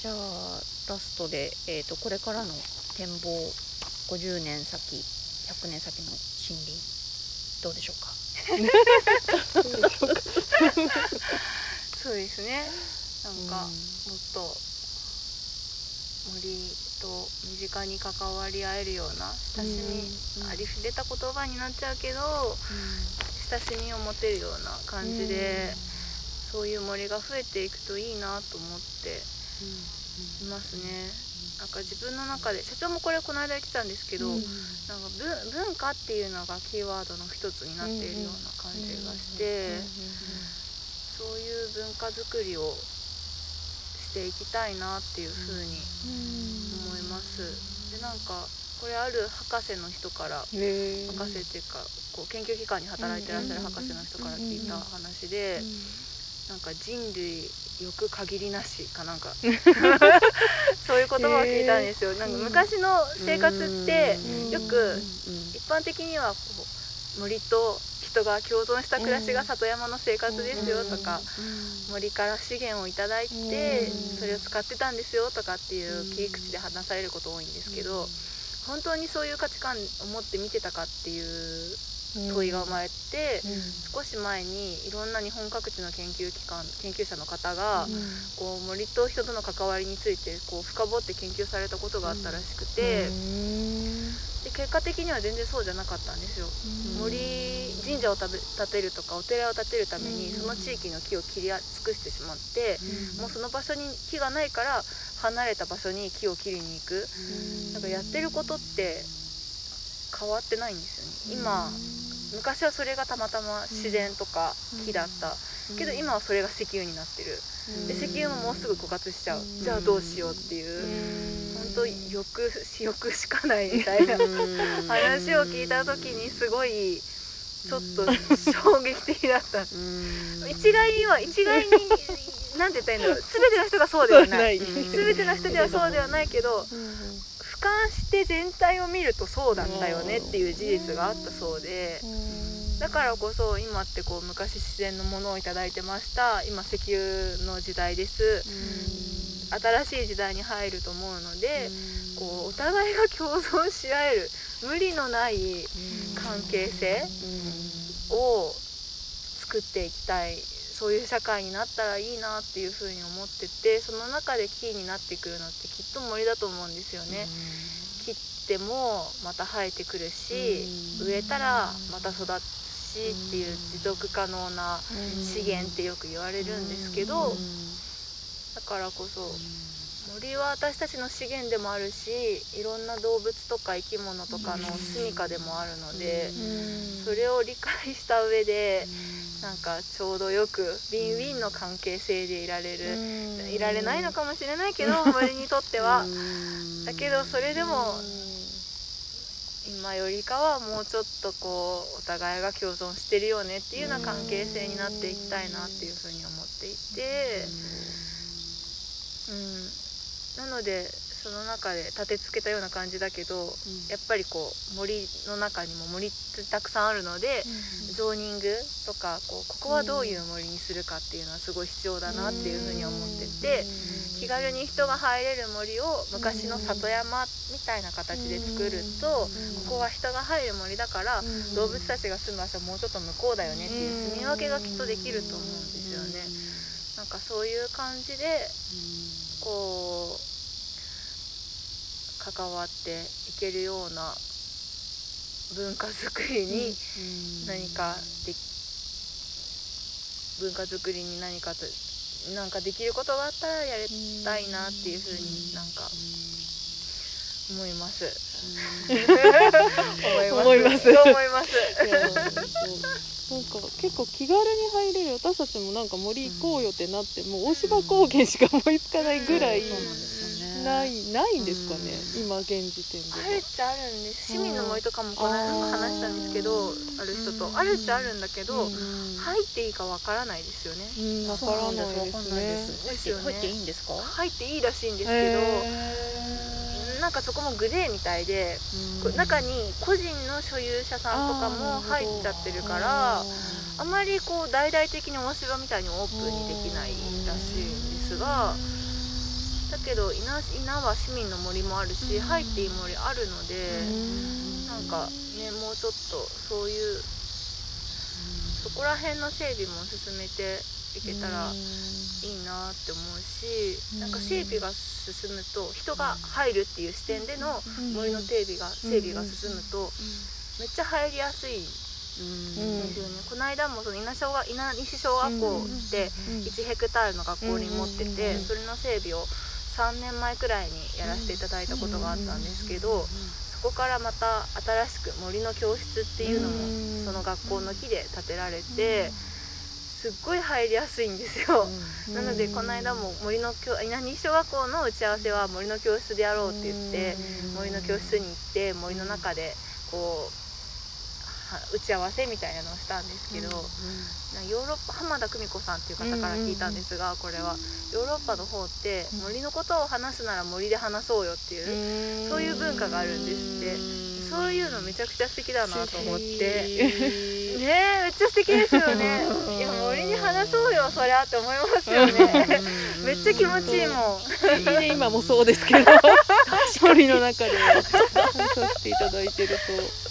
じゃあラストで、えー、とこれからの展望50年先100年先の森林どうでしょうか？そうですね。なんか、もっと森と身近に関わり合えるような親しみ、ありふれた言葉になっちゃうけど、親しみを持てるような感じで、そういう森が増えていくといいなと思っていますね。なんか自分の中で社長もこれこの間言ってたんですけど、なんか文文化っていうのがキーワードの一つになっているような感じがして、そういう文化づくりをしていきたいなっていうふうに思います。でなんかこれある博士の人から博士っていうかこう研究機関に働いてらっしゃる博士の人から聞いた話で、なんか人類欲限りなしかなんか。そういう言葉を聞いたんですよ。なんか昔の生活ってよく一般的にはこう森と人が共存した暮らしが里山の生活ですよとか森から資源をいただいてそれを使ってたんですよとかっていう切り口で話されること多いんですけど本当にそういう価値観を持って見てたかっていう問いが生まれて少し前にいろんな日本各地の研究機関研究者の方がこう森と人との関わりについてこう深掘って研究されたことがあったらしくてで結果的には全然そうじゃなかったんですよ。森神社を建てるとかお寺を建てるためにその地域の木を切り尽くしてしまってもうその場所に木がないから離れた場所に木を切りに行く。だからやってることって変わってないんですよね。今昔はそれがたまたま自然とか木だったけど今はそれが石油になってる。で石油ももうすぐ枯渇しちゃう。じゃあどうしようっていう。本当欲欲しかないみたいな。話を聞いた時にすごいちょっと衝撃的だった。一概には一概に何て言ったらいいんだろう。全ての人がそうではない。全ての人ではそうではないけど俯瞰して全体を見るとそうだったよねっていう事実があったそうでだからこそ今ってこう昔自然のものを頂いてました。今石油の時代です。新しい時代に入ると思うのでこうお互いが共存し合える無理のない関係性を作っていきたいそういう社会になったらいいなっていうふうに思っててその中でキーになってくるのってきっと森だと思うんですよね。切ってもまた生えてくるし植えたらまた育つしっていう持続可能な資源ってよく言われるんですけどだからこそ森は私たちの資源でもあるしいろんな動物とか生き物とかの住処でもあるのでそれを理解した上でなんかちょうどよくウィンウィンの関係性でいられるいられないのかもしれないけど森にとっては。だけどそれでも今よりかはもうちょっとこうお互いが共存してるよねっていうような関係性になっていきたいなっていうふうに思っていて。うん。なのでその中で立てつけたような感じだけど、やっぱりこう森の中にも森ってたくさんあるので、ゾーニングとかこうここはどういう森にするかっていうのはすごい必要だなっていうふうに思ってて、気軽に人が入れる森を昔の里山みたいな形で作ると、ここは人が入る森だから、動物たちが住む場所はもうちょっと向こうだよねっていう住み分けがきっとできると思うんですよね。なんかそういう感じでこう関わっていけるような文化づくりに何かで文化づくりに何かとなんかできることがあったらやりたいなっていうふうになんか 思います。思います。思います。なんか結構気軽に入れる私たちもなんか森行こうよってなってもう大芝高原しか思いつかないぐらいないないんですかね今現時点であるっちゃあるんです。市民の森とかもこの間話したんですけどある人と。あるっちゃあるんだけど入っていいかわからないですよね。うんわからないですね。ですよね入っていいんですか？入っていいらしいんですけどなんかそこもグレーみたいで中に個人の所有者さんとかも入っちゃってるからあまりこう大々的にお城みたいにオープンにできないらしいんですがだけど稲稲は市民の森もあるし、入っていい森あるので、なんかねもうちょっとそういうそこら辺の整備も進めていけたらいいなって思うし、なんか整備が進むと人が入るっていう視点での森の整備が整備が進むとめっちゃ入りやすいんですよね。この間もその稲小学稲西小学校って1ヘクタールの学校に持っててそれの整備を3年前くらいにやらせていただいたことがあったんですけどそこからまた新しく森の教室っていうのもその学校の木で建てられてすっごい入りやすいんですよ。なのでこの間も森の教稲西小学校の打ち合わせは森の教室でやろうって言って森の教室に行って森の中でこう打ち合わせみたいなのをしたんですけど、ヨーロッパ浜田久美子さんっていう方から聞いたんですが、これはヨーロッパの方って森のことを話すなら森で話そうよっていうそういう文化があるんですって。そういうのめちゃくちゃ素敵だなと思って。ねめっちゃ素敵ですよね。いや森に話そうよそりゃって思いますよね。めっちゃ気持ちいいもん、ね、今もそうですけど。森の中で。話させていただいてると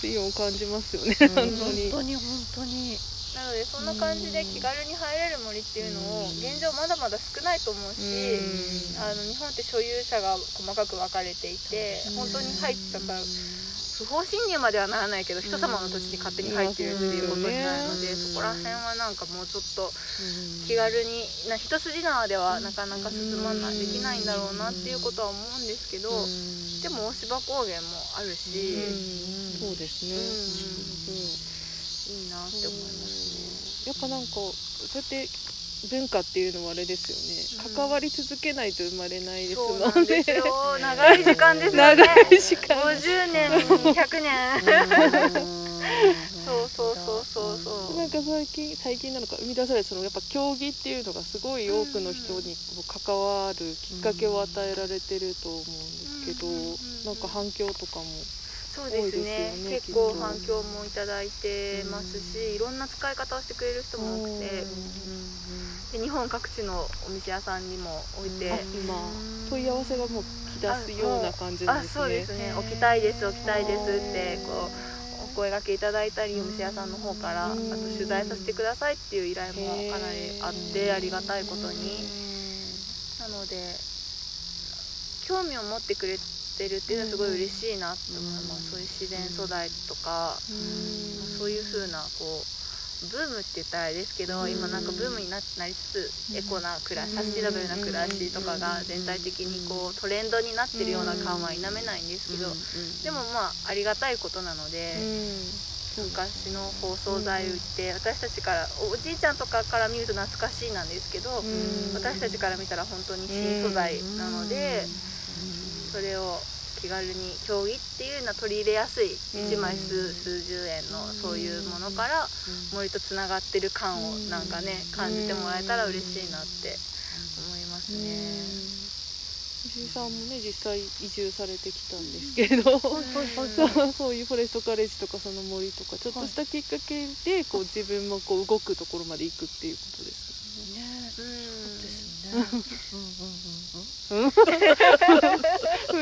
そうそうマイナスイオンを感じますよね、本当に。本当に本当に。なのでそんな感じで気軽に入れる森っていうのを現状まだまだ少ないと思うしあの日本って所有者が細かく分かれていて本当に入ったから不法侵入まではならないけど人様の土地に勝手に入ってるっていうことになるのでそこら辺はなんかもうちょっと気軽にな一筋縄ではなかなか進まないできないんだろうなっていうことは思うんですけどでも大芝高原もあるし。そうですね、いいなって思いますやっぱなんかそうやって文化っていうのはあれですよね、関わり続けないと生まれないですもんね。そうなんですよ。長い時間ですよね。長い時間。50年100年。そうそうそうそうそう。なんか最近最近なのか生み出されたそのやっぱ競技っていうのがすごい多くの人に関わるきっかけを与えられてると思うんですけど、なんか反響とかもそうですね。結構反響もいただいてますし、いろんな使い方をしてくれる人も多くて、で日本各地のお店屋さんにも置いて、あ今問い合わせがもう来だすような感じなんですね。あそうですね。置きたいです置きたいですってこうお声掛けいただいたりお店屋さんの方からあと取材させてくださいっていう依頼もかなりあってありがたいことに。なので興味を持ってくれてるっていうのはすごい嬉しいなって思いますそういう自然素材とかそういう風なこうブームって言ったらあれですけど今なんかブームにななりつつエコな暮らしサスティナブルな暮らしとかが全体的にこうトレンドになってるような感は否めないんですけどでもまあありがたいことなので昔の包装材売って私たちからおじいちゃんとかから見ると懐かしいなんですけど私たちから見たら本当に新素材なのでそれを気軽に競技っていうのは取り入れやすい1枚数数十円のそういうものから森とつながってる感をなんかね感じてもらえたら嬉しいなって思いますね。石井さんもね実際移住されてきたんですけれど、そうそういうフォレストカレッジとかその森とかちょっとしたきっかけでこう自分もこう動くところまで行くっていうことです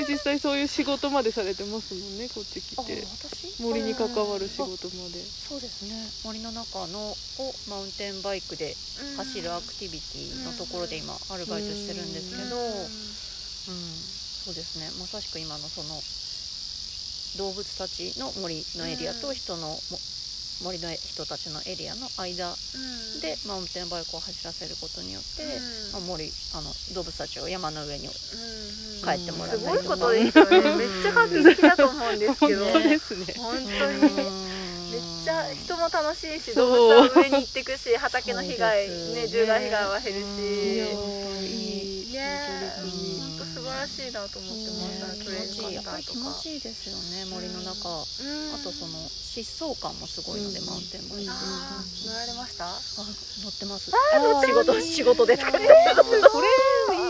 実際そういう仕事までされてますもん。ねこっち来て森に関わる仕事までそうですね森の中のをマウンテンバイクで走るアクティビティのところで今アルバイトしてるん。ですけど、うん、そうですねまさしく今のその動物たちの森のエリアと人の森の人たちのエリアの間でマウンテンバイクを走らせることによって、まあ、森あの動物たちを山の上に帰ってもらったりとか、すごいことですよね。めっちゃ画期的だと思うんですけど。本当ですね。本当に。めっちゃ人も楽しいし動物は上に行ってくし畑の被害ね獣害被害は減るし。ね本当素晴らしいなと思ってましたトレーやっぱり気持ちいいですよね森の中、あとその疾走感もすごいので、マウンテンバイク乗られました？乗ってます。仕事仕事で使ってこれ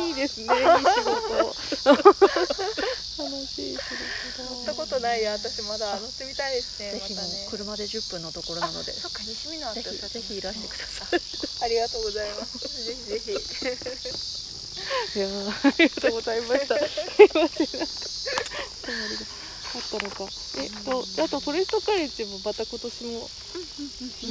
いい。ですねいい仕事。楽しい仕事。乗ったことないや私まだ。乗ってみたいですねぜひ車で10分のところなので。そっか西見のぜひぜひいらしてください。ありがとうございます。ぜひぜひいやーありがとうございました。すいませんあったのか。えっとあとフォレストカレッジもまた今年もも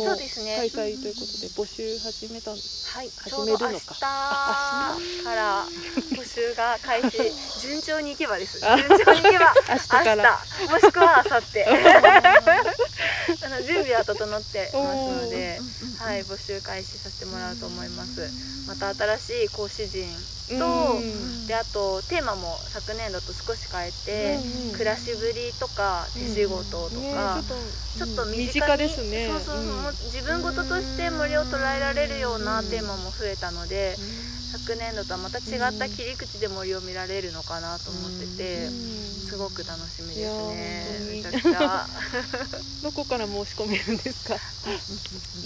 そうですね。開催ということで募集始めたんです。はい、始めるのか。日から募集が開始。順調にいけばです。あ順調にいけば 明日明から。日もしくは明後日。あの準備は整ってますので、はい、募集開始させてもらうと思います。また新しい講師陣とうん。であとテーマも昨年度と少し変えて、暮らしぶりとか手仕事とねか、ちょっと身身近ですね。そうそうそう自分事として森を捉えられるようなテーマも増えたので、昨年度とはまた違った切り口で森を見られるのかなと思ってて、すごく楽しみですね。どこから申し込めるんですか？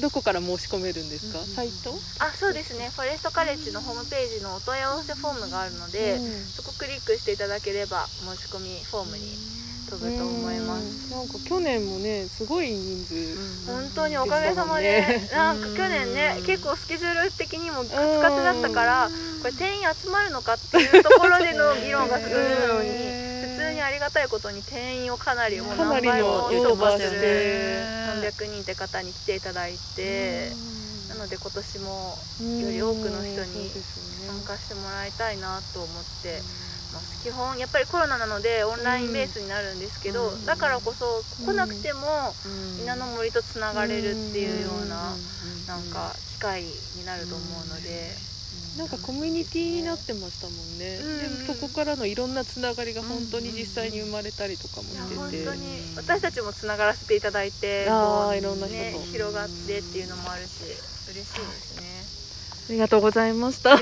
どこから申し込めるんですか？サイト？あそうですね。フォレストカレッジのホームページのお問い合わせフォームがあるので、うん。そこクリックしていただければ申し込みフォームに飛ぶと思います。うんなんか去年もねすごい人数。本当におかげさまで、なんか去年ね結構スケジュール的にもカツカツだったからこれ定員集まるのかっていうところでの議論が進むのに普通にありがたいことに定員をかなりもう何倍も突破する300人って方に来ていただいてなので今年もより多くの人に参加してもらいたいなと思ってます基本やっぱりコロナなのでオンラインベースになるんですけど、うん。だからこそ来なくてもうん。稲の森とつながれるっていうようなうん。なんか機会になると思うので、なんかコミュニティになってましたもんね、うん。でそこからのいろんなつながりが本当に実際に生まれたりとかもしてて、本当に私たちもつながらせていただいてあーこういろんな人と。ね、広がってっていうのもあるし嬉しいですね。ありがとうございました